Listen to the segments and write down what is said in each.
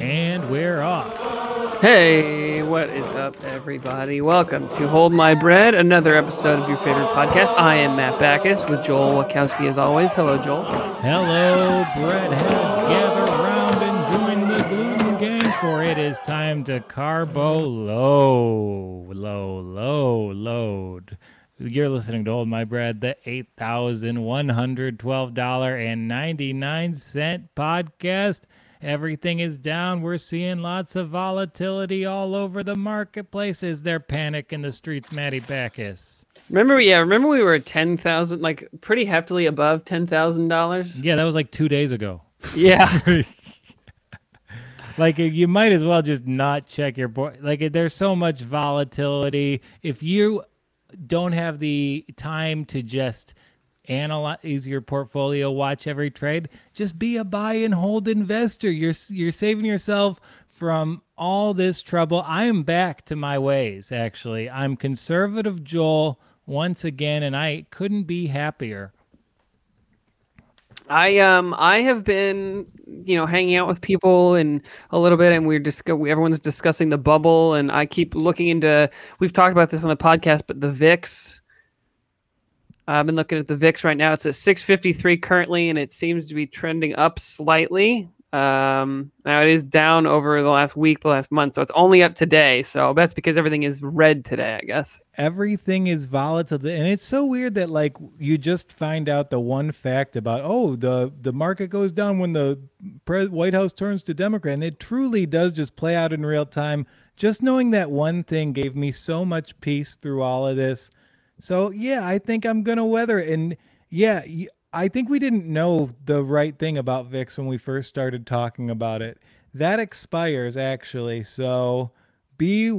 And we're off. Hey, what is up, everybody? Welcome to Hold My Bread, another episode of your favorite podcast. I am Matt Backus with Joel Wachowski, as always. Hello, Joel. Hello, breadheads. Gather around and join the Gloom Gang, for it is time to carbo low, low, low, load. You're listening to Hold My Bread, the $8,112.99 podcast. Everything is down. We're seeing lots of volatility all over the marketplace. Is there panic in the streets, Matty Backus? Remember, yeah, remember we were at 10,000, like pretty heftily above $10,000? Yeah, that was like two days ago. Yeah. like you might as well just not check your board. Like there's so much volatility. If you don't have the time to just analyze your portfolio, watch every trade, just be a buy and hold investor. You're you're saving yourself from all this trouble. I am back to my ways actually. I'm conservative Joel once again and I couldn't be happier. I um I have been you know hanging out with people and a little bit and we're just dis- everyone's discussing the bubble and I keep looking into we've talked about this on the podcast but the VIX I've been looking at the VIX right now. It's at 653 currently, and it seems to be trending up slightly. Um, now it is down over the last week, the last month, so it's only up today. So that's because everything is red today, I guess. Everything is volatile, and it's so weird that like you just find out the one fact about oh the the market goes down when the White House turns to Democrat, and it truly does just play out in real time. Just knowing that one thing gave me so much peace through all of this. So yeah, I think I'm gonna weather it. And yeah, I think we didn't know the right thing about VIX when we first started talking about it. That expires actually, so be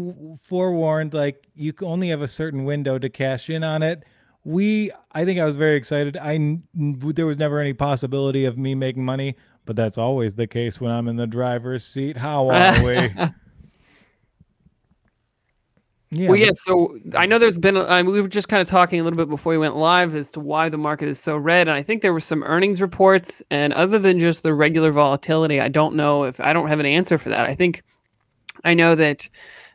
forewarned. Like you only have a certain window to cash in on it. We, I think I was very excited. I there was never any possibility of me making money, but that's always the case when I'm in the driver's seat. How are we? Yeah, well, yeah. So I know there's been. I mean, we were just kind of talking a little bit before we went live as to why the market is so red, and I think there were some earnings reports, and other than just the regular volatility, I don't know if I don't have an answer for that. I think I know that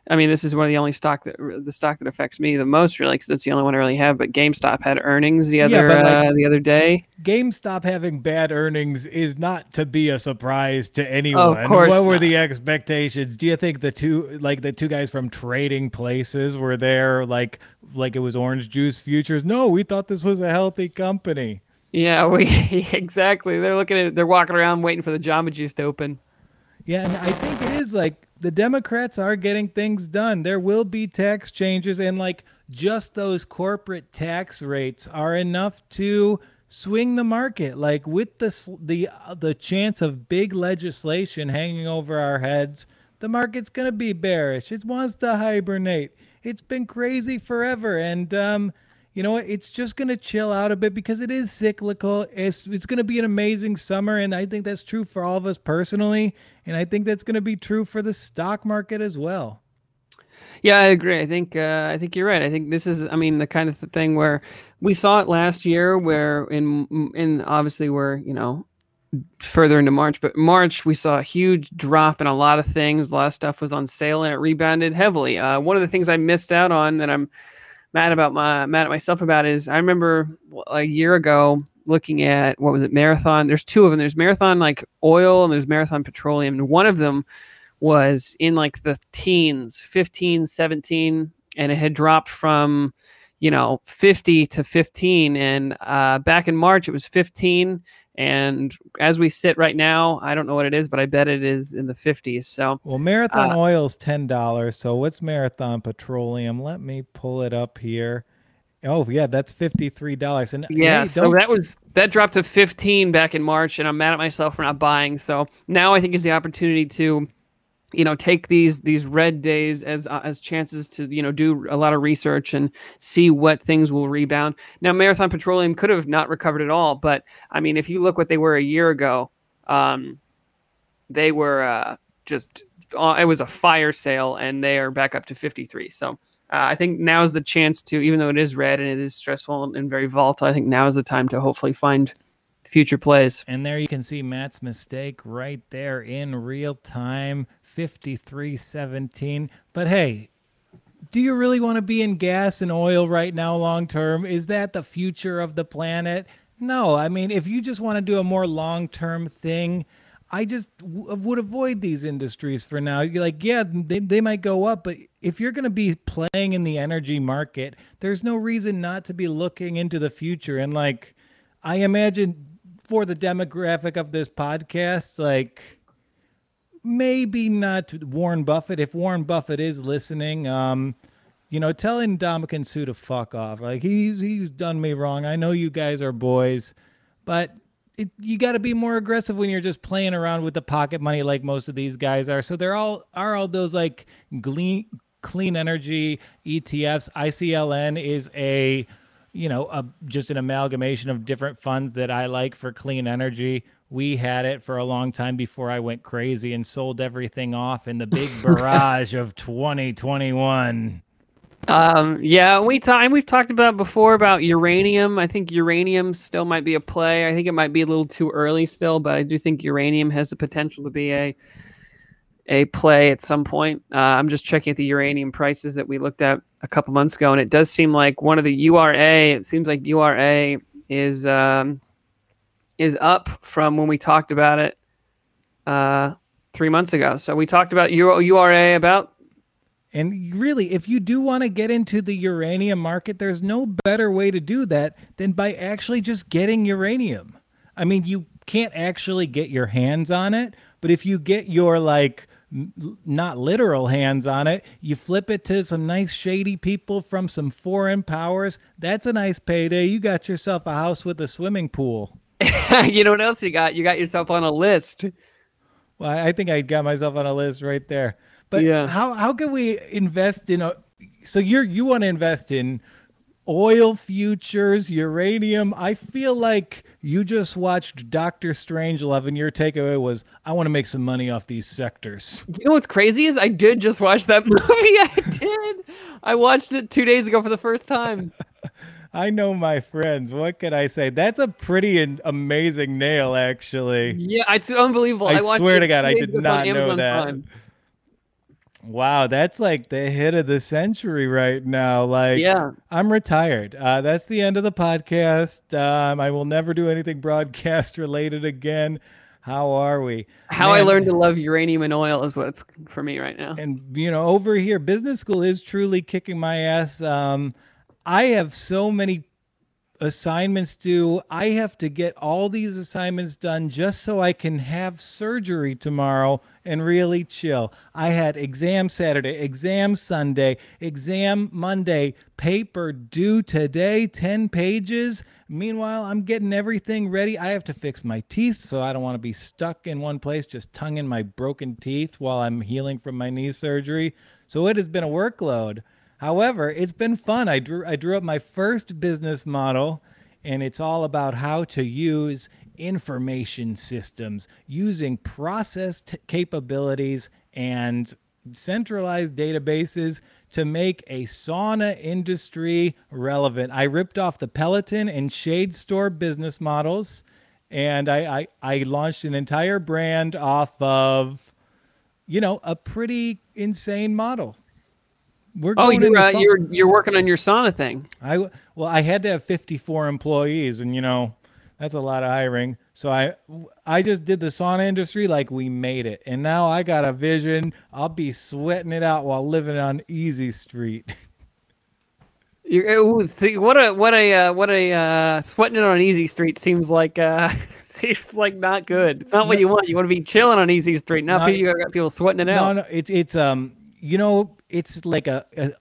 I mean, this is one of the only stock that the stock that affects me the most, really, because it's the only one I really have. But GameStop had earnings the other yeah, like, uh, the other day. GameStop having bad earnings is not to be a surprise to anyone. Of course, what were the expectations? Do you think the two like the two guys from Trading Places were there like like it was orange juice futures? No, we thought this was a healthy company. Yeah, we exactly. They're looking at they're walking around waiting for the Jamba Juice to open. Yeah, and I think it is like the Democrats are getting things done. There will be tax changes, and like just those corporate tax rates are enough to swing the market. Like with the the uh, the chance of big legislation hanging over our heads, the market's gonna be bearish. It wants to hibernate. It's been crazy forever, and um, you know what? It's just to chill out a bit because it is cyclical. It's, it's to be an amazing summer. And I think that's true for all of us personally. And I think that's to be true for the stock market as well. Yeah, I agree. I think uh, I think you're right. I think this is, I mean, the kind of thing where we saw it last year, where in in obviously we're you know further into March, but March we saw a huge drop in a lot of things. A lot of stuff was on sale and it rebounded heavily. Uh, one of the things I missed out on that I'm mad about my mad at myself about is I remember a year ago looking at what was it marathon there's two of them there's marathon like oil and there's marathon petroleum and one of them was in like the teens 15 17 and it had dropped from you know 50 to 15 and uh, back in march it was 15 and as we sit right now, I don't know what it is, but I bet it is in the 50s. So, well, Marathon uh, Oil is $10. So, what's Marathon Petroleum? Let me pull it up here. Oh, yeah, that's $53. And yeah, hey, so that was that dropped to 15 back in March, and I'm mad at myself for not buying. So, now I think is the opportunity to you know take these these red days as uh, as chances to you know do a lot of research and see what things will rebound. Now marathon petroleum could have not recovered at all but i mean if you look what they were a year ago um they were uh just uh, it was a fire sale and they are back up to 53 so uh, I think now is the chance to, even though it is red and it is stressful and very volatile, I think now is the time to hopefully find future plays. And there you can see Matt's mistake right there in real time 5317. But hey, do you really want to be in gas and oil right now long term? Is that the future of the planet? No. I mean, if you just want to do a more long term thing, I just w- would avoid these industries for now. You're like, yeah, they, they might go up, but if you're going to be playing in the energy market, there's no reason not to be looking into the future. And like, I imagine for the demographic of this podcast, like, maybe not Warren Buffett. If Warren Buffett is listening, um, you know, telling Ndamukong Sue to fuck off. Like he's he's done me wrong. I know you guys are boys, but it, you got to be more aggressive when you're just playing around with the pocket money like most of these guys are. So they're all are all those like clean clean energy ETFs. ICLN is a you know a just an amalgamation of different funds that I like for clean energy. We had it for a long time before I went crazy and sold everything off in the big barrage of 2021. Um, yeah, we talk, we've talked about before about uranium. I think uranium still might be a play. I think it might be a little too early still, but I do think uranium has the potential to be a a play at some point. Uh, I'm just checking at the uranium prices that we looked at a couple months ago, and it does seem like one of the URA. It seems like URA is um, is up from when we talked about it uh, three months ago. So we talked about URA about and really, if you do want to get into the uranium market, there's no better way to do that than by actually just getting uranium. I mean, you can't actually get your hands on it, but if you get your like not literal hands on it, you flip it to some nice shady people from some foreign powers, that's a nice payday. You got yourself a house with a swimming pool. you know what else you got? You got yourself on a list. Well, I think I got myself on a list right there. But yeah. how how can we invest in a so you're you want to invest in oil futures, uranium. I feel like you just watched Doctor Strangelove and your takeaway was I want to make some money off these sectors. You know what's crazy is I did just watch that movie. I did. I watched it 2 days ago for the first time. I know my friends. What can I say? That's a pretty amazing nail, actually. Yeah, it's unbelievable. I, I swear to God, I did not know that. Prime. Wow, that's like the hit of the century right now. Like, yeah, I'm retired. Uh, that's the end of the podcast. Um, I will never do anything broadcast related again. How are we? How Man, I learned to love uranium and oil is what's for me right now. And you know, over here, business school is truly kicking my ass. Um, I have so many assignments due. I have to get all these assignments done just so I can have surgery tomorrow and really chill. I had exam Saturday, exam Sunday, exam Monday, paper due today, 10 pages. Meanwhile, I'm getting everything ready. I have to fix my teeth, so I don't want to be stuck in one place, just tonguing my broken teeth while I'm healing from my knee surgery. So it has been a workload. However, it's been fun. I drew I drew up my first business model and it's all about how to use information systems using process t- capabilities and centralized databases to make a sauna industry relevant. I ripped off the Peloton and Shade Store business models and I, I, I launched an entire brand off of, you know, a pretty insane model. We're oh, you're, uh, you're you're working on your sauna thing. I well, I had to have 54 employees, and you know that's a lot of hiring. So I I just did the sauna industry like we made it, and now I got a vision. I'll be sweating it out while living on Easy Street. You see what a what a uh, what a uh, sweating it on Easy Street seems like. Uh, seems like not good. It's not what you want. You want to be chilling on Easy Street. Now people, you got people sweating it out. No, no, it's it's um you know it's like a, a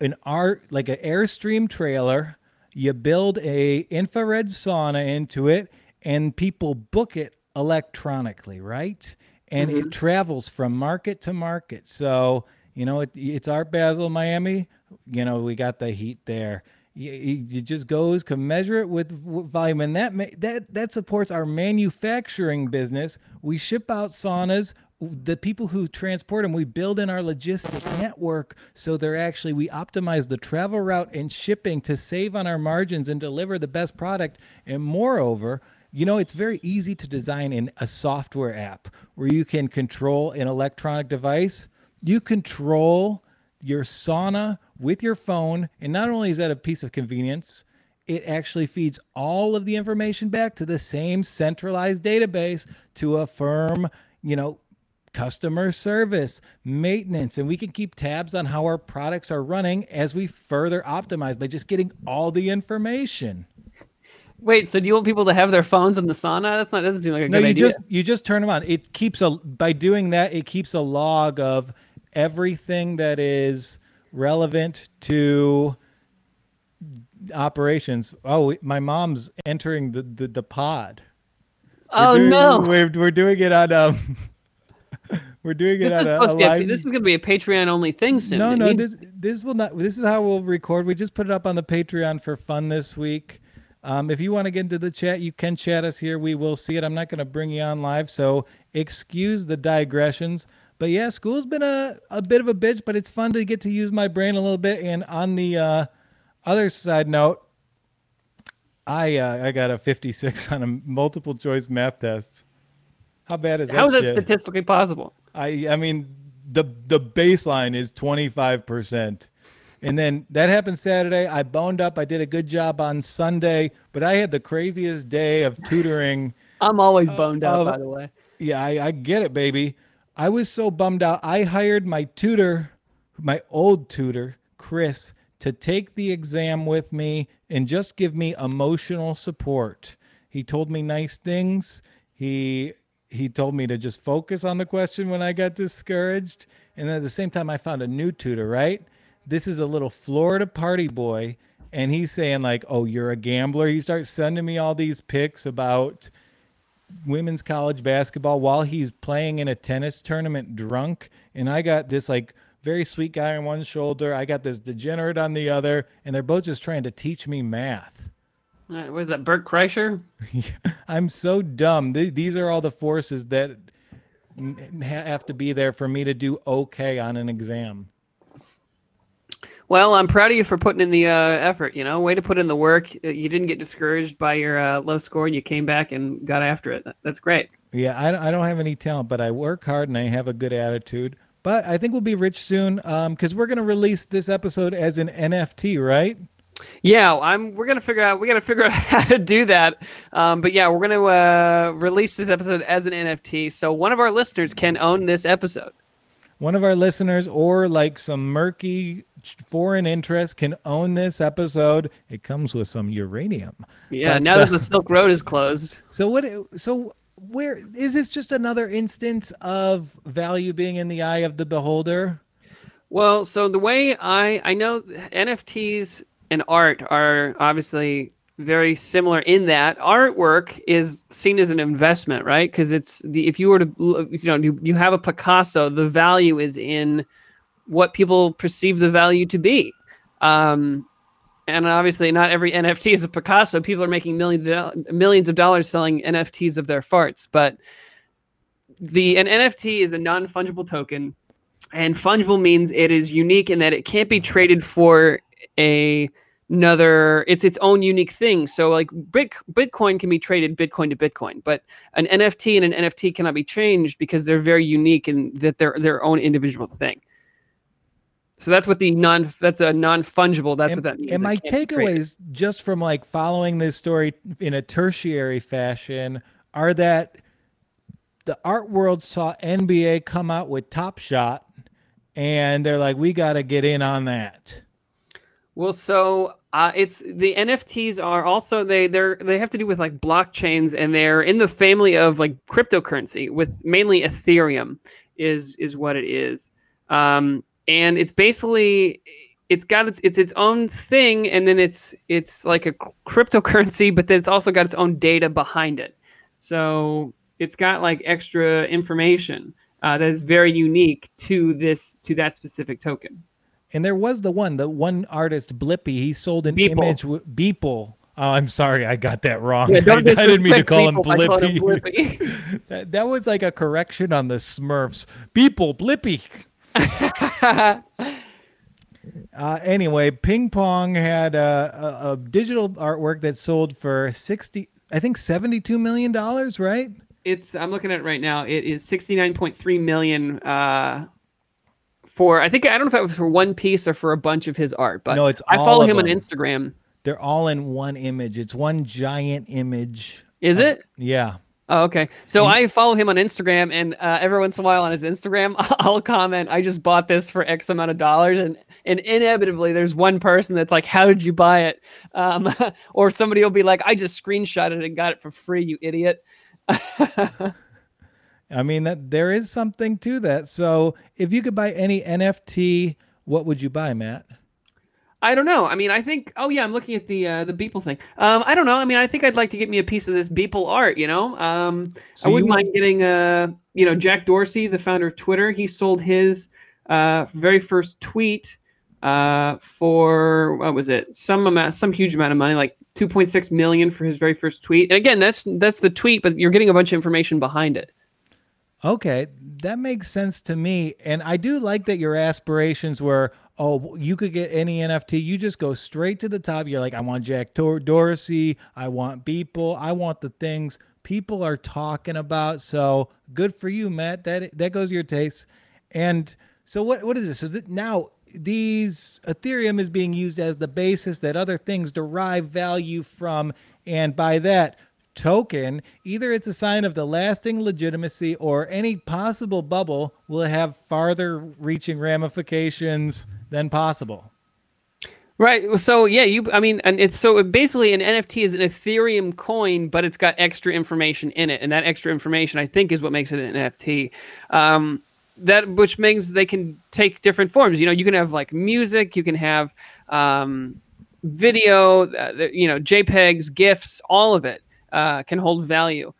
an art like an airstream trailer. You build a infrared sauna into it and people book it electronically right? And mm-hmm. it travels from market to market. So you know it, it's art basel miami. You know we got the heat there. It just goes can measure it with volume and that that that supports our manufacturing business. We ship out saunas the people who transport them, we build in our logistic network so they're actually we optimize the travel route and shipping to save on our margins and deliver the best product. And moreover, You know, it's very easy to design in a software app where you can control an electronic device. You control your sauna with your phone. And not only is that a piece of convenience, it actually feeds all of the information back to the same centralized database to affirm, you know, customer service, maintenance, and we can keep tabs on how our products are running as we further optimize by just getting all the information. Wait, so do you want people to have their phones in the sauna? That's not doesn't seem like a no, good you idea. just you just turn them on. It keeps a by doing that, it keeps a log of everything that is relevant to operations. Oh, my mom's entering the the, the pod. oh we're doing, no. we're, we're doing it on um we're doing it This is, a, a be a, this is going to be a Patreon only thing soon. no It no needs- this this will not this is how we'll record. We just put it up on the patreon for fun this week. Um, if you want to get into the chat you can chat us here. We will see it. I'm not going to bring you on live so excuse the digressions. But yeah school's been a, a bit of a bitch but it's fun to get to use my brain a little bit. And on the uh, other side note i uh, i got a 56 on a multiple choice math test. How bad is that How is that shit? statistically possible? I I mean the the baseline is 25%. And then that happened Saturday. I boned up. I did a good job on Sunday, but I had the craziest day of tutoring. I'm always boned out, uh, by the way. Yeah, I, I get it, baby. I was so bummed out. I hired my tutor, my old tutor, Chris, to take the exam with me and just give me emotional support. He told me nice things. He he told me to just focus on the question when I got discouraged. And at the same time, I found a new tutor, right? This is a little Florida party boy. And he's saying, like, oh, you're a gambler. He starts sending me all these pics about women's college basketball while he's playing in a tennis tournament drunk. And I got this like very sweet guy on one shoulder. I got this degenerate on the other. And they're both just trying to teach me math. Uh, What is that, Bert Kreischer? I'm so dumb. Th- these are all the forces that m- have to be there for me to do okay on an exam. Well, I'm proud of you for putting in the uh, effort. You know, way to put in the work. Uh, You didn't get discouraged by your uh, low score, and you came back and got after it. That's great. Yeah, I, I don't have any talent, but I work hard and I have a good attitude. But I think we'll be rich soon because we're going to release this episode as an NFT, right? Yeah, I'm. We're gonna figure out. We gotta figure out how to do that. Um, but yeah, we're gonna uh, release this episode as an NFT, so one of our listeners can own this episode. one of our listeners or like some murky foreign interest can own this episode. It comes with some uranium. Yeah. But, now uh, that the Silk Road is closed. So what so where is this just another instance of value being in the eye of the beholder? Well, so the way I I know NFTs and art are obviously very similar in that artwork is seen as an investment, right? Because it's the if you were to you know you, you have a Picasso, the value is in what people perceive the value to be. Um, and obviously, not every NFT is a Picasso. People are making millions of, do- millions of dollars selling NFTs of their farts, but the an NFT is a non fungible token, and fungible means it is unique in that it can't be traded for a another it's its own unique thing so like Bit, bitcoin can be traded bitcoin to bitcoin but an nft and an nft cannot be changed because they're very unique and that they're their own individual thing so that's what the non that's a non-fungible that's and, what that means and my can't be traded. takeaways just from like following this story in a tertiary fashion are that the art world saw NBA come out with Top Shot and they're like we got to get in on that. Well, so uh, it's the NFTs are also they they're they have to do with like blockchains and they're in the family of like cryptocurrency with mainly Ethereum is is what it is, um, and it's basically it's got its it's its own thing and then it's it's like a cryptocurrency, but then it's also got its own data behind it. So it's got like extra information uh, that is very unique to this to that specific token. And there was the one, the one artist Blippy. He sold an Beeple. image with Beeple. Oh, I'm sorry, I got that wrong. Yeah, I, don't I didn't mean to call him calling him Blippy. Blippy. that, that was like a correction on the Smurfs. Beeple, Blippy. Uh, anyway, Ping Pong had a, a, a digital artwork that sold for sixty I think seventy-two million dollars, right? It's I'm looking at it right now. It is sixty-nine point three million. Uh, for I think I don't know if that was for one piece or for a bunch of his art, but No, it's I follow him on. Instagram. They're all in one image. It's one giant image. Is it? Yeah. Oh, okay. So And- I follow him on Instagram, and uh, every once in a while on his Instagram, I'll comment, "I just bought this for X amount of dollars," and and inevitably there's one person that's like, "How did you buy it?" Um, or somebody will be like, "I just screenshotted it and got it for free, you idiot." I mean that there is something to that. So if you could buy any NFT, what would you buy, Matt? I don't know. I mean, I think. Oh yeah, I'm looking at the uh, the Beeple thing. Um, I don't know. I mean, I think I'd like to get me a piece of this Beeple art. You know, um, So I wouldn't mind getting uh, you know, Jack Dorsey, the founder of Twitter. He sold his uh very first tweet uh for what was it? Some amount, some huge amount of money, like 2.6 million for his very first tweet. And again, that's that's the tweet, but you're getting a bunch of information behind it. Okay, that makes sense to me. And I do like that your aspirations were, oh, you could get any NFT. You just go straight to the top. You're like, I want Jack Dor- Dorsey. I want people. I want the things Beeple are talking about. So good for you, Matt. That that goes your taste. And so what what is this? So now these Ethereum is being used as the basis that other things derive value from, and by that token, either it's a sign of the lasting legitimacy or any possible bubble will have farther reaching ramifications than possible. Right. So yeah, you. I mean, and it's so basically an NFT is an Ethereum coin, but it's got extra information in it, and that extra information, I think, is what makes it an NFT. Um, that which means they can take different forms. You know, you can have like music, you can have um, video, uh, you know, JPEGs, GIFs, all of it uh, can hold value.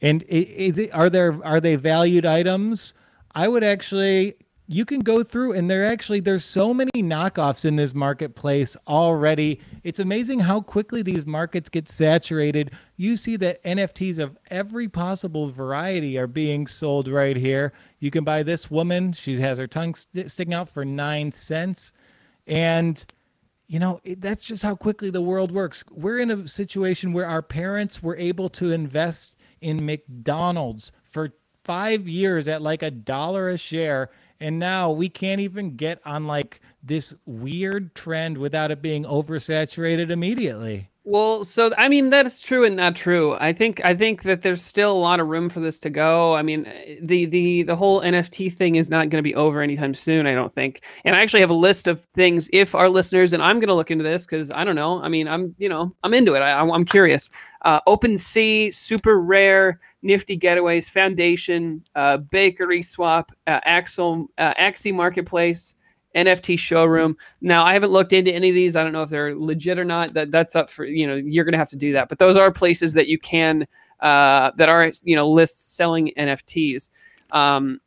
And is it are there are they valued items? I would actually you can go through and there actually there's so many knockoffs in this marketplace already. It's amazing how quickly these markets get saturated. You see that NFTs of every possible variety are being sold right here. You can buy this woman, she has her tongue st- sticking out for 9 cents and you know it, that's just how quickly the world works. We're in a situation where our parents were able to invest in mcdonald's for five years at like a dollar a share and now we can't even get on like this weird trend without it being oversaturated immediately Well, so I mean that's true and not true. I think I think that there's still a lot of room for this to go. I mean, eh, the the the whole NFT thing is not going to be over anytime soon. I don't think. And I actually have a list of things. If our listeners and I'm going to look into this because I don't know. I mean, I'm you know I'm into it. I, I'm I'm curious. Uh, OpenSea, Super Rare, Nifty Gateways, Foundation, uh, BakerySwap, uh, Axel, uh, Axie Marketplace. NFT showroom. Now, I haven't looked into any of these. I don't know if they're legit or not. That that's up for you know. You're gonna have to do that. But those are places that you can uh, that are you know lists selling NFTs. Um,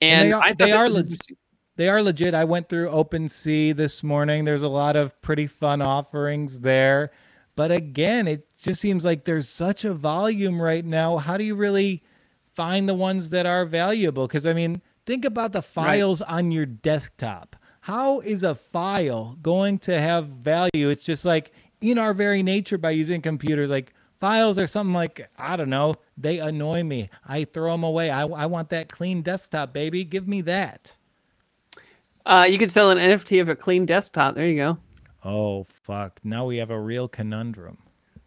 And and, they are- I they are was leg- interesting. they are legit i went through OpenSea this morning there's a lot of pretty fun offerings there but again it just seems like there's such a volume right now how do you really find the ones that are valuable because i mean think about the files on your desktop how is a file going to have value it's just like in our very nature by using computers like files are something like i don't know they annoy me i throw them away i, I want that clean desktop baby give me that Uh, you could sell an NFT of a clean desktop. There you go. Oh fuck! Now we have a real conundrum.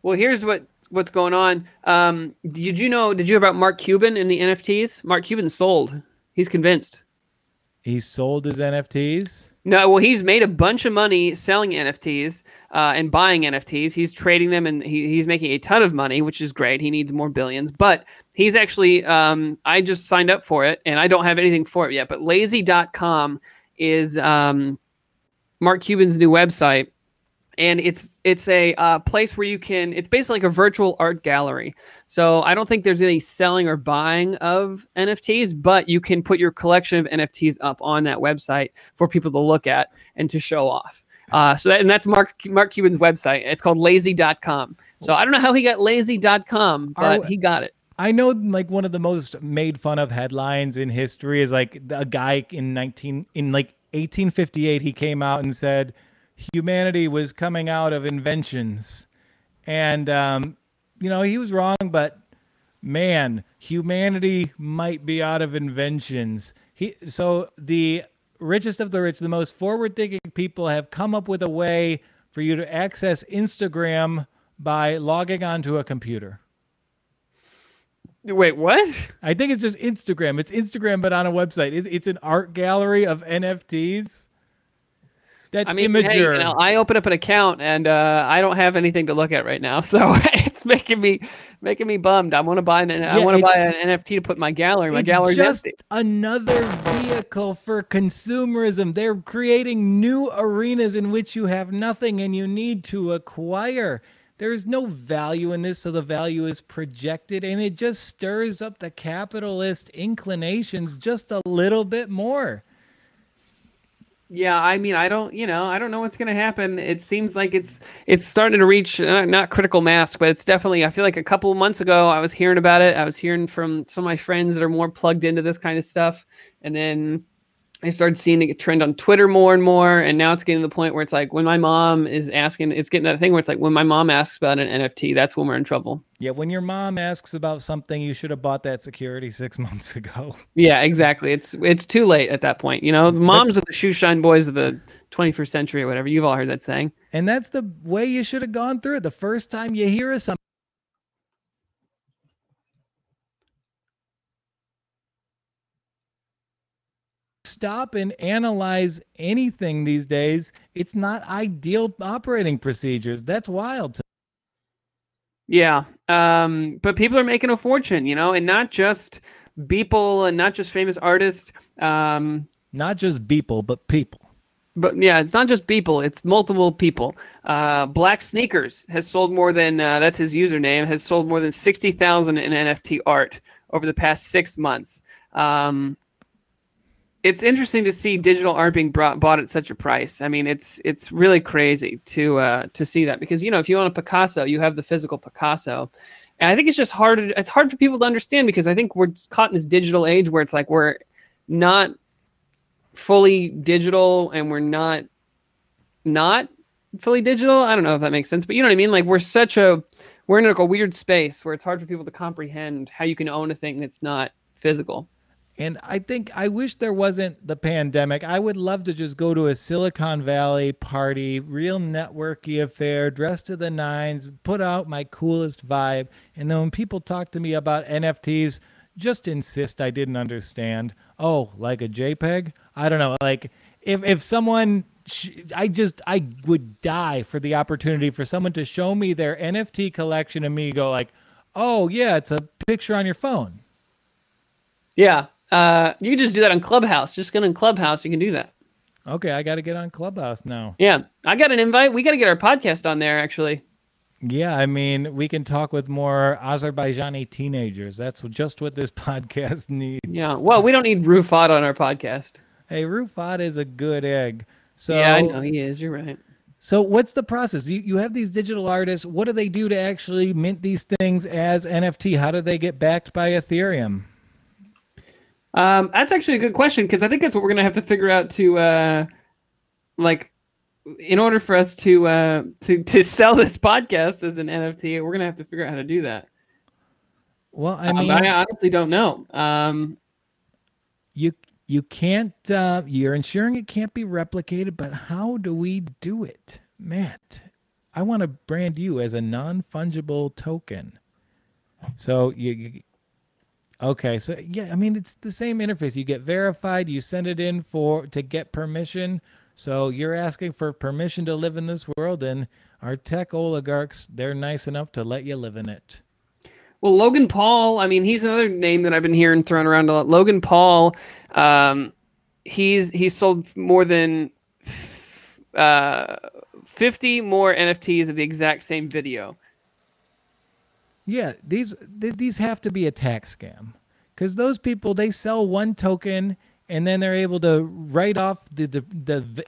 Well, here's what what's going on. Um, did you know? Did you hear about Mark Cuban and the NFTs? Mark Cuban sold. He's convinced. He sold his NFTs. No, well, he's made a bunch of money selling NFTs uh, and buying NFTs. He's trading them, and he, he's making a ton of money, which is great. He needs more billions, but he's actually. Um, I just signed up for it, and I don't have anything for it yet. But Lazy.com is um, Mark Cuban's new website, and it's it's a uh, place where you can. It's basically like a virtual art gallery. So I don't think there's any selling or buying of NFTs, but you can put your collection of NFTs up on that website for people to look at and to show off. Uh, so that and that's Mark Mark Cuban's website. It's called lazy.com. So I don't know how he got lazy.com, but Are- he got it. I know like one of the most made fun of headlines in history is like a guy in 19 in like 1858 he came out and said humanity was coming out of inventions and um you know, he was wrong, but man, humanity might be out of inventions. He so the richest of the rich, the most forward-thinking people have come up with a way for you to access Instagram by logging onto a computer. Wait, what? I think it's just Instagram. It's Instagram, but on a website. It's, it's an art gallery of NFTs. That's I mean, Imgur. hey, you know, I open up an account and uh, I don't have anything to look at right now, so it's making me making me bummed. I want to buy an I want to buy an NFT to put in my gallery. My it's gallery's just empty. another vehicle for consumerism. They're creating new arenas in which you have nothing and you need to acquire. There's no value in this, so the value is projected, and it just stirs up the capitalist inclinations just a little bit more. Yeah, I mean, I don't, you know, I don't know what's going to happen. It seems like it's it's starting to reach uh, not critical mass, but it's definitely. I feel like a couple of months ago, I was hearing about it. I was hearing from some of my friends that are more plugged into this kind of stuff, and then I started seeing it trend on Twitter more and more. And now it's getting to the point where it's like when my mom is asking, it's getting that thing where it's like when my mom asks about an NFT, that's when we're in trouble. Yeah, when your mom asks about something, you should have bought that security six months ago. Yeah, exactly. It's it's too late at that point. You know, moms are the shoe shine boys of the 21st century or whatever. You've all heard that saying. And that's the way you should have gone through it. The first time you hear something, stop and analyze anything these days. It's not ideal operating procedures. That's wild. to- Yeah. Um, but people are making a fortune, you know, and not just people and not just famous artists. Um, Not just people, but people. but yeah, it's not just people, it's multiple people. Uh, Black Sneakers has sold more than, uh, that's his username, has sold more than 60,000 in NFT art over the past six months. Um, it's interesting to see digital art being brought, bought at such a price. I mean, it's it's really crazy to uh, to see that because you know if you own a Picasso, you have the physical Picasso, and I think it's just hard. It's hard for people to understand because I think we're caught in this digital age where it's like we're not fully digital and we're not not fully digital. I don't know if that makes sense, but you know what I mean. Like we're such a we're in like a weird space where it's hard for people to comprehend how you can own a thing that's not physical. And I think I wish there wasn't the pandemic. I would love to just go to a Silicon Valley party, real networky affair, dressed to the nines, put out my coolest vibe. And then when people talk to me about NFTs, just insist I didn't understand. Oh, like a JPEG? I don't know. Like if if someone I just I would die for the opportunity for someone to show me their NFT collection and me go like, "Oh, yeah, it's a picture on your phone." Yeah. Uh, you can just do that on Clubhouse. Just get on Clubhouse. You can do that. Okay, I got to get on Clubhouse now. Yeah. I got an invite. We got to get our podcast on there, actually. Yeah, I mean, we can talk with more Azerbaijani teenagers. That's just what this podcast needs. Yeah. Well, we don't need Rufat on our podcast. Hey, Rufat is a good egg. So, yeah, I know he is. You're right. so what's the process? You, you have these digital artists. What do they do to actually mint these things as NFT? How do they get backed by Ethereum? Um, that's actually a good question because I think that's what we're gonna have to figure out to, uh, like, in order for us to uh, to to sell this podcast as an NFT, we're gonna have to figure out how to do that. Well, I Um, mean, I honestly don't know. Um, you you can't. Uh, you're ensuring it can't be replicated, but how do we do it, Matt? I want to brand you as a non fungible token. So you, you Okay, so yeah, I mean it's the same interface. You get verified, you send it in for to get permission. So you're asking for permission to live in this world and our tech oligarchs, they're nice enough to let you live in it. Well, Logan Paul, I mean, he's another name that I've been hearing thrown around a lot. Logan Paul, um, he's he's sold more than uh, 50 more NFTs of the exact same video. Yeah, these th- these have to be a tax scam. Cuz those people they sell one token and then they're able to write off the the,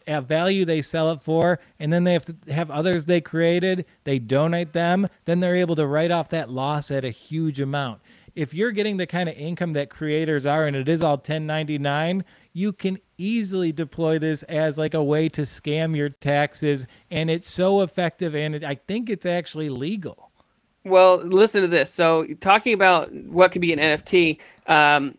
the value they sell it for and then they have to have others they created, they donate them, then they're able to write off that loss at a huge amount. If you're getting the kind of income that creators are and it is all 1099, you can easily deploy this as like a way to scam your taxes and it's so effective and it, I think it's actually legal. Well, listen to this. So, talking about what could be an NFT, um,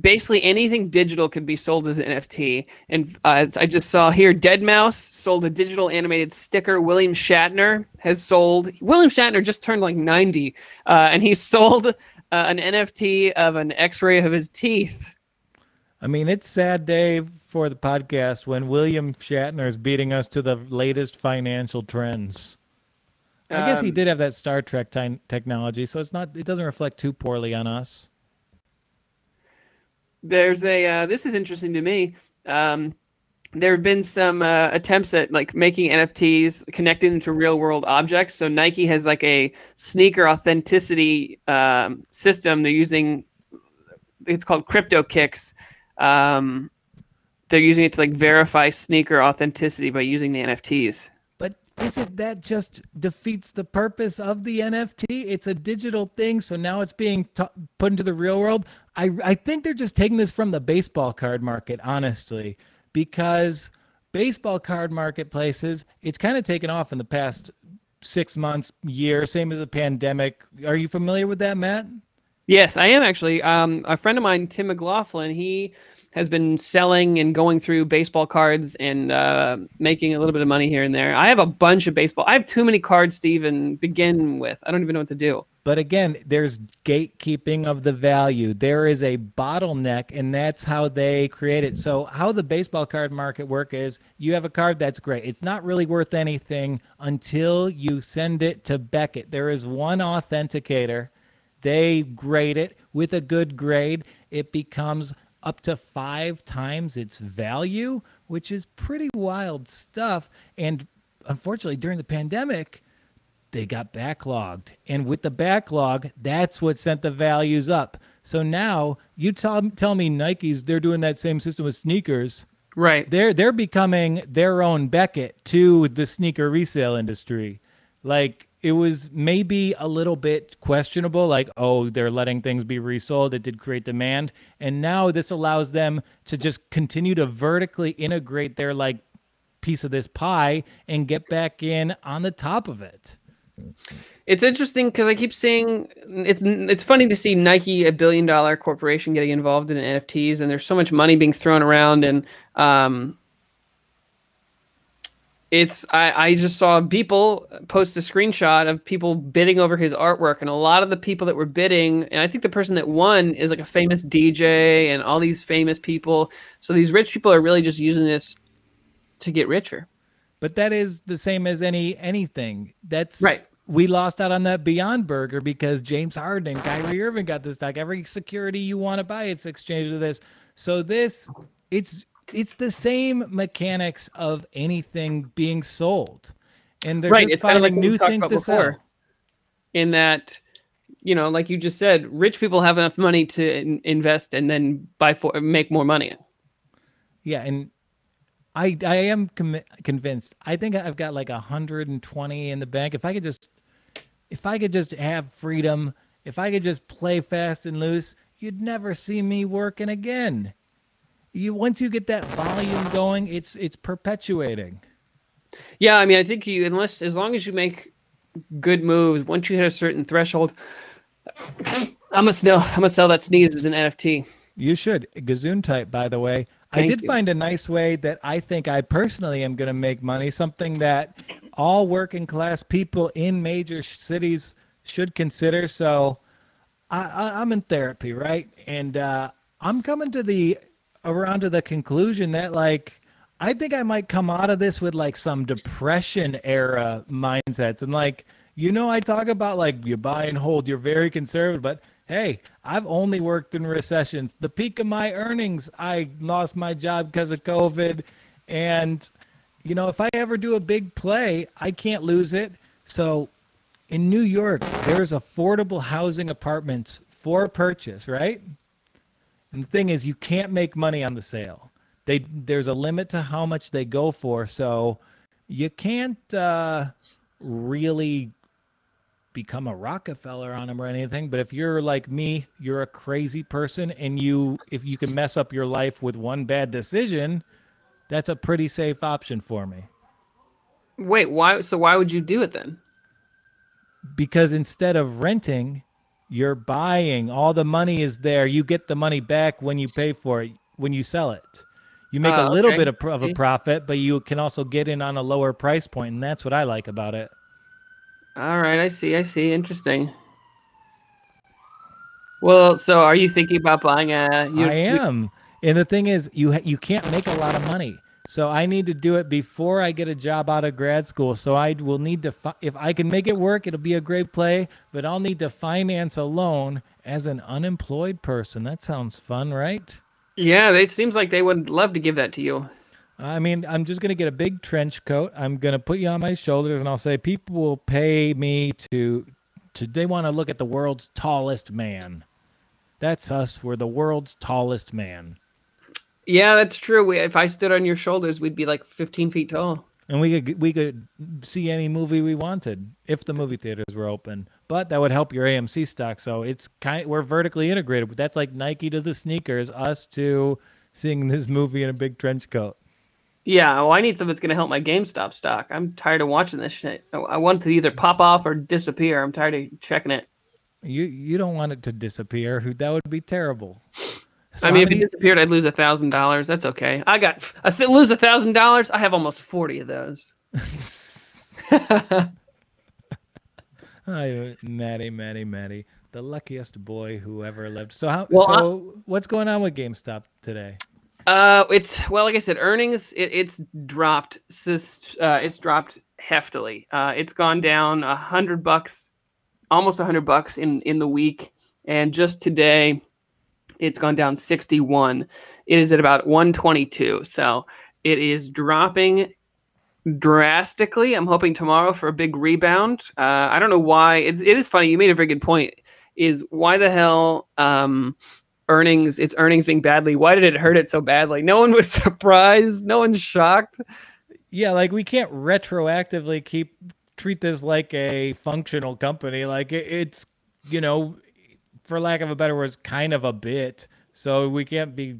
basically anything digital could be sold as an NFT. And uh, I just saw here, Deadmau5 sold a digital animated sticker. William Shatner has sold. William Shatner just turned like 90, uh, and he sold uh, an NFT of an X-ray of his teeth. I mean, it's sad day for the podcast when William Shatner is beating us to the latest financial trends. I guess he Um, did have that Star Trek technology, so it's not. It doesn't reflect too poorly on us. there's a uh, this is interesting to me um, there have been some uh, attempts at like making nfts connecting them to real world objects so nike has like a sneaker authenticity um, system they're using it's called CryptoKicks um, they're using it to like verify sneaker authenticity by using the nfts isn't that just defeats the purpose of the NFT? It's a digital thing, so now it's being t- put into the real world. I I think they're just taking this from the baseball card market, honestly, because baseball card marketplaces, it's kind of taken off in the past six months, year, same as a pandemic. Are you familiar with that, Matt? Yes, I am actually. Um, a friend of mine, Tim McLaughlin, he has been selling and going through baseball cards and uh, making a little bit of money here and there. I have a bunch of baseball. I have too many cards to even begin with. I don't even know what to do. But again, there's gatekeeping of the value. There is a bottleneck, and that's how they create it. So, how the baseball card market work is you have a card that's great. It's not really worth anything until you send it to Beckett. There is one authenticator. They grade it with a good grade. It becomes up to five times its value, which is pretty wild stuff. And unfortunately, during the pandemic, they got backlogged. And with the backlog, that's what sent the values up. So now you tell, tell me Nike's, they're doing that same system with sneakers. Right. They're they're becoming their own Beckett to the sneaker resale industry. Like it was maybe a little bit questionable, like, oh, they're letting things be resold. It did create demand. And now this allows them to just continue to vertically integrate their like piece of this pie and get back in on the top of it. It's interesting because I keep seeing it's it's funny to see Nike, a billion dollar corporation, getting involved in NFTs, and there's so much money being thrown around, and um, it's I, I just saw people post a screenshot of people bidding over his artwork, and a lot of the people that were bidding, and I think the person that won is like a famous DJ and all these famous people. So these rich people are really just using this to get richer. But that is the same as any anything. That's Right. We lost out on that Beyond Burger because James Harden and Kyrie Irving got this stock. Every security you want to buy, it's exchanged to this. So this, it's it's the same mechanics of anything being sold, and they're right just it's of like finding new things to before sell. in that you know like you just said rich people have enough money to in- invest and then buy for make more money Yeah, and I I am com- convinced. I think I've got like 120 in the bank. If I could just if I could just have freedom, if I could just play fast and loose, you'd never see me working again. You once you get that volume going, it's it's perpetuating. yeah i mean i think you unless as long as you make good moves once you hit a certain threshold i'm gonna sell i'm gonna sell that sneeze as an nft You should. Gazoon type, by the way. I did you. find a nice way that I think I personally am going to make money, something that all working class people in major cities should consider. So I, I, I'm in therapy, right? And uh, I'm coming to the around to the conclusion that like I think I might come out of this with like some depression era mindsets and like you know I talk about like you buy and hold, you're very conservative, but hey, I've only worked in recessions. The peak of my earnings, I lost my job because of COVID and you know, if I ever do a big play, I can't lose it. So in New York, there's affordable housing apartments for purchase, right? And the thing is, you can't make money on the sale. They there's a limit to how much they go for, so you can't uh, really become a Rockefeller on them or anything. But if you're like me, you're a crazy person, and you if you can mess up your life with one bad decision, that's a pretty safe option for me. wait why so why would you do it then because instead of renting, you're buying. All the money is there. You get the money back when you pay for it when you sell it. You make Oh, a little okay. bit of, of a profit, but you can also get in on a lower price point, and that's what I like about it. All right, I see. I see. Interesting. Well, so are you thinking about buying a? You, I am. And the thing is, you ha- you can't make a lot of money. So I need to do it before I get a job out of grad school. So I will need to fi- if I can make it work, it'll be a great play, but I'll need to finance a loan as an unemployed person. That sounds fun, right? Yeah, it seems like they would love to give that to you. I mean, I'm just going to get a big trench coat. I'm going to put you on my shoulders and I'll say people will pay me to to they want to look at the world's tallest man. That's us. We're the world's tallest man. Yeah, that's true. We, if I stood on your shoulders, we'd be like 15 feet tall. And we could we could see any movie we wanted if the movie theaters were open. But that would help your AMC stock. So it's kind we're vertically integrated. That's like Nike to the sneakers, us to seeing this movie in a big trench coat. Yeah, well, I need something that's going to help my GameStop stock. I'm tired of watching this shit. I, want it to either pop off or disappear. I'm tired of checking it. You you don't want it to disappear. Who that would be terrible. So I how mean, if many- it disappeared, I'd lose a thousand dollars. That's okay. I got I th- lose a thousand dollars. I have almost forty of those. Hi, Maddie, Maddie, Maddie, the luckiest boy who ever lived. So how? Well, I- so what's going on with GameStop today? Uh, it's well, like I said, earnings it, it's dropped. sis- Uh, it's dropped heftily. Uh, it's gone down a hundred bucks, almost a hundred bucks in in the week, and just today, it's gone down sixty one. It is at about one twenty two. So it is dropping drastically. I'm hoping tomorrow for a big rebound. Uh, I don't know why. It's it is funny. You made a very good point. Is why the hell um, earnings its earnings being badly? Why did it hurt it so badly? No one was surprised. No one's shocked. Yeah, like we can't retroactively keep treat this like a functional company. Like it, it's you know, for lack of a better word, kind of a bit. So we can't be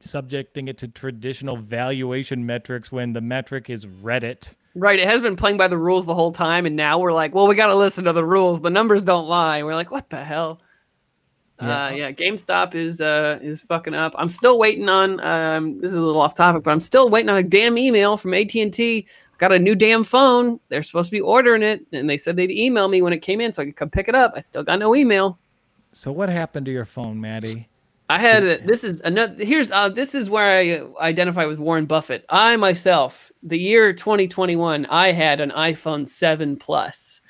subjecting it to traditional valuation metrics when the metric is Reddit. Right. It has been playing by the rules the whole time, and now we're like, well, we got to listen to the rules. The numbers don't lie. We're like, what the hell? Yeah. Uh, yeah, GameStop is uh is fucking up. I'm still waiting on um this is a little off topic, but I'm still waiting on a damn email from AT&T. Got a new damn phone. They're supposed to be ordering it, and they said they'd email me when it came in so I could come pick it up. I still got no email. So what happened to your phone, Maddie? I had a, this is another here's uh this is where I identify with Warren Buffett. I myself, the year 2021, I had an iPhone 7 Plus.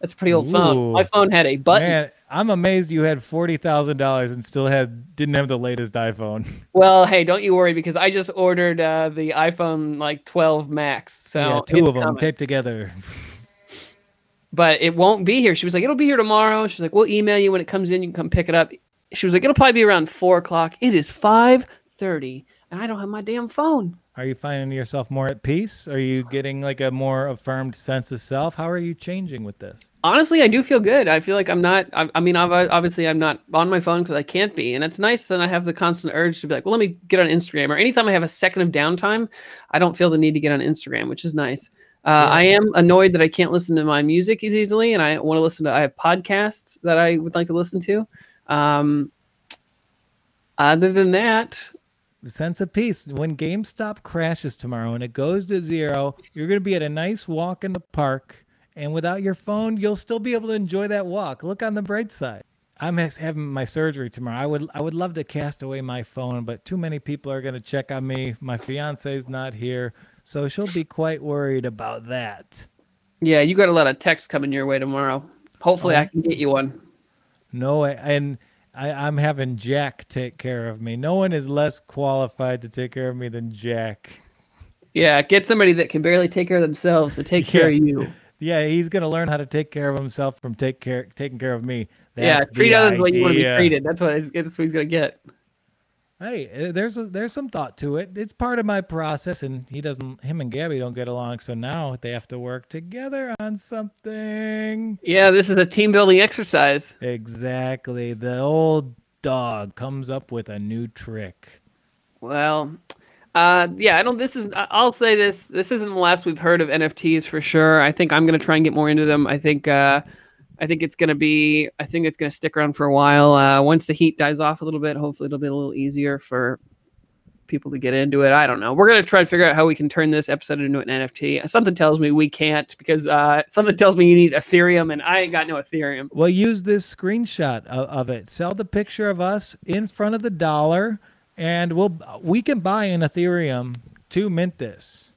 That's a pretty old phone. My phone had a button. Man, I'm amazed you had forty thousand dollars and still had didn't have the latest iPhone. Well, hey, don't you worry because I just ordered uh, the iPhone like 12 Max. So yeah, two of them coming. taped together. but it won't be here. She was like, it'll be here tomorrow. She's like, we'll email you when it comes in. You can come pick it up. She was like, it'll probably be around four o'clock. It is 5:30, and I don't have my damn phone. Are you finding yourself more at peace? Are you getting like a more affirmed sense of self? How are you changing with this? honestly i do feel good i feel like i'm not i, I mean I've, obviously i'm not on my phone because i can't be and it's nice that i have the constant urge to be like well let me get on instagram or anytime i have a second of downtime i don't feel the need to get on instagram which is nice uh, Yeah. i am annoyed that i can't listen to my music as easily and i want to listen to i have podcasts that i would like to listen to um, other than that sense of peace. When GameStop crashes tomorrow and it goes to zero, you're going to be at a nice walk in the park, and without your phone, you'll still be able to enjoy that walk. Look on the bright side. I'm having my surgery tomorrow. I would I would love to cast away my phone, but too many people are going to check on me. My fiance's not here, so she'll be quite worried about that. yeah you got a lot of texts coming your way tomorrow hopefully Oh. i uh-huh. can get you one No, and I, I'm having Jack take care of me. No one is less qualified to take care of me than Jack. yeah get somebody that can barely take care of themselves to take care of you Yeah, he's gonna learn how to take care of himself from take care taking care of me. yeah, That's treat the others the way you want to be treated. That's what that's what he's gonna get. Hey, uh, there's a, there's some thought to it. It's part of my process, and he doesn't. Him and Gabby don't get along, so now they have to work together on something. Yeah, this is a team building exercise. Exactly. The old dog comes up with a new trick. Well, uh, yeah, I don't. This is. I'll say this. This isn't the last we've heard of NFTs for sure. I think I'm gonna try and get more into them. I think uh, I think it's gonna be. I think it's gonna stick around for a while. Uh, once the heat dies off a little bit, hopefully it'll be a little easier for people to get into it. I don't know. We're gonna try to figure out how we can turn this episode into an NFT. Something tells me we can't because uh, something tells me you need Ethereum, and I ain't got no Ethereum. Well, use this screenshot of, of it. Sell the picture of us in front of the dollar, and we'll we can buy an Ethereum to mint this.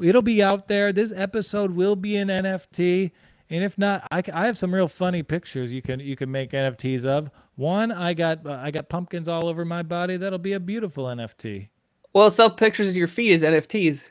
It'll be out there. This episode will be an NFT. And if not, I, I have some real funny pictures you can you can make NFTs of. One, I got uh, I got pumpkins all over my body. That'll be a beautiful NFT. Well, sell pictures of your feet as NFTs.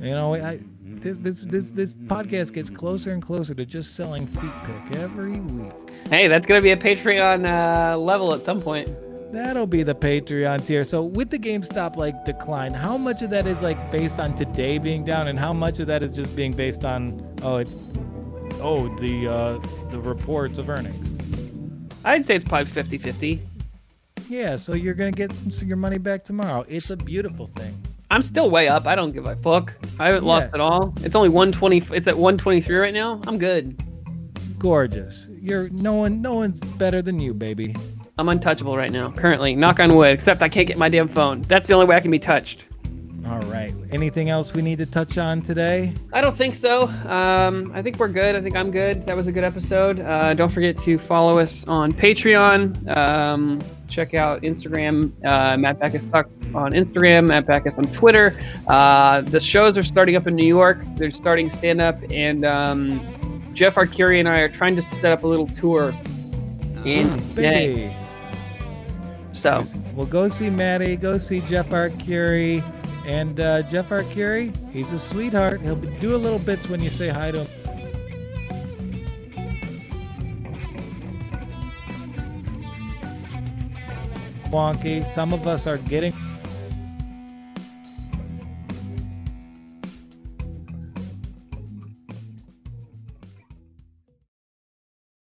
You know, I this this this, this podcast gets closer and closer to just selling feet pick every week. Hey, that's gonna be a Patreon uh, level at some point. That'll be the Patreon tier. So with the GameStop like decline, how much of that is like based on today being down, and how much of that is just being based on oh it's oh the uh, the reports of earnings? I'd say it's probably 50-50. Yeah, so you're gonna get your money back tomorrow. It's a beautiful thing. I'm still way up. I don't give a fuck. I haven't lost at all. It's only 120. It's at 123 right now. I'm good. Gorgeous. You're no one no one's better than you, baby. I'm untouchable right now, currently. Knock on wood. Except I can't get my damn phone. That's the only way I can be touched. All right. Anything else we need to touch on today? I don't think so. Um, I think we're good. I think I'm good. That was a good episode. Uh, don't forget to follow us on Patreon. Um, check out Instagram. Uh, Matt Backus Sucks on Instagram. Matt Backus on Twitter. Uh, the shows are starting up in New York. They're starting stand up, and um, Jeff Arcuri and I are trying to set up a little tour. In May. Hey. So Well, go see Maddie. Go see Jeff Arcuri. And uh, Jeff Arcuri, he's a sweetheart. He'll do a little bits when you say hi to him. Wonky. Some of us are getting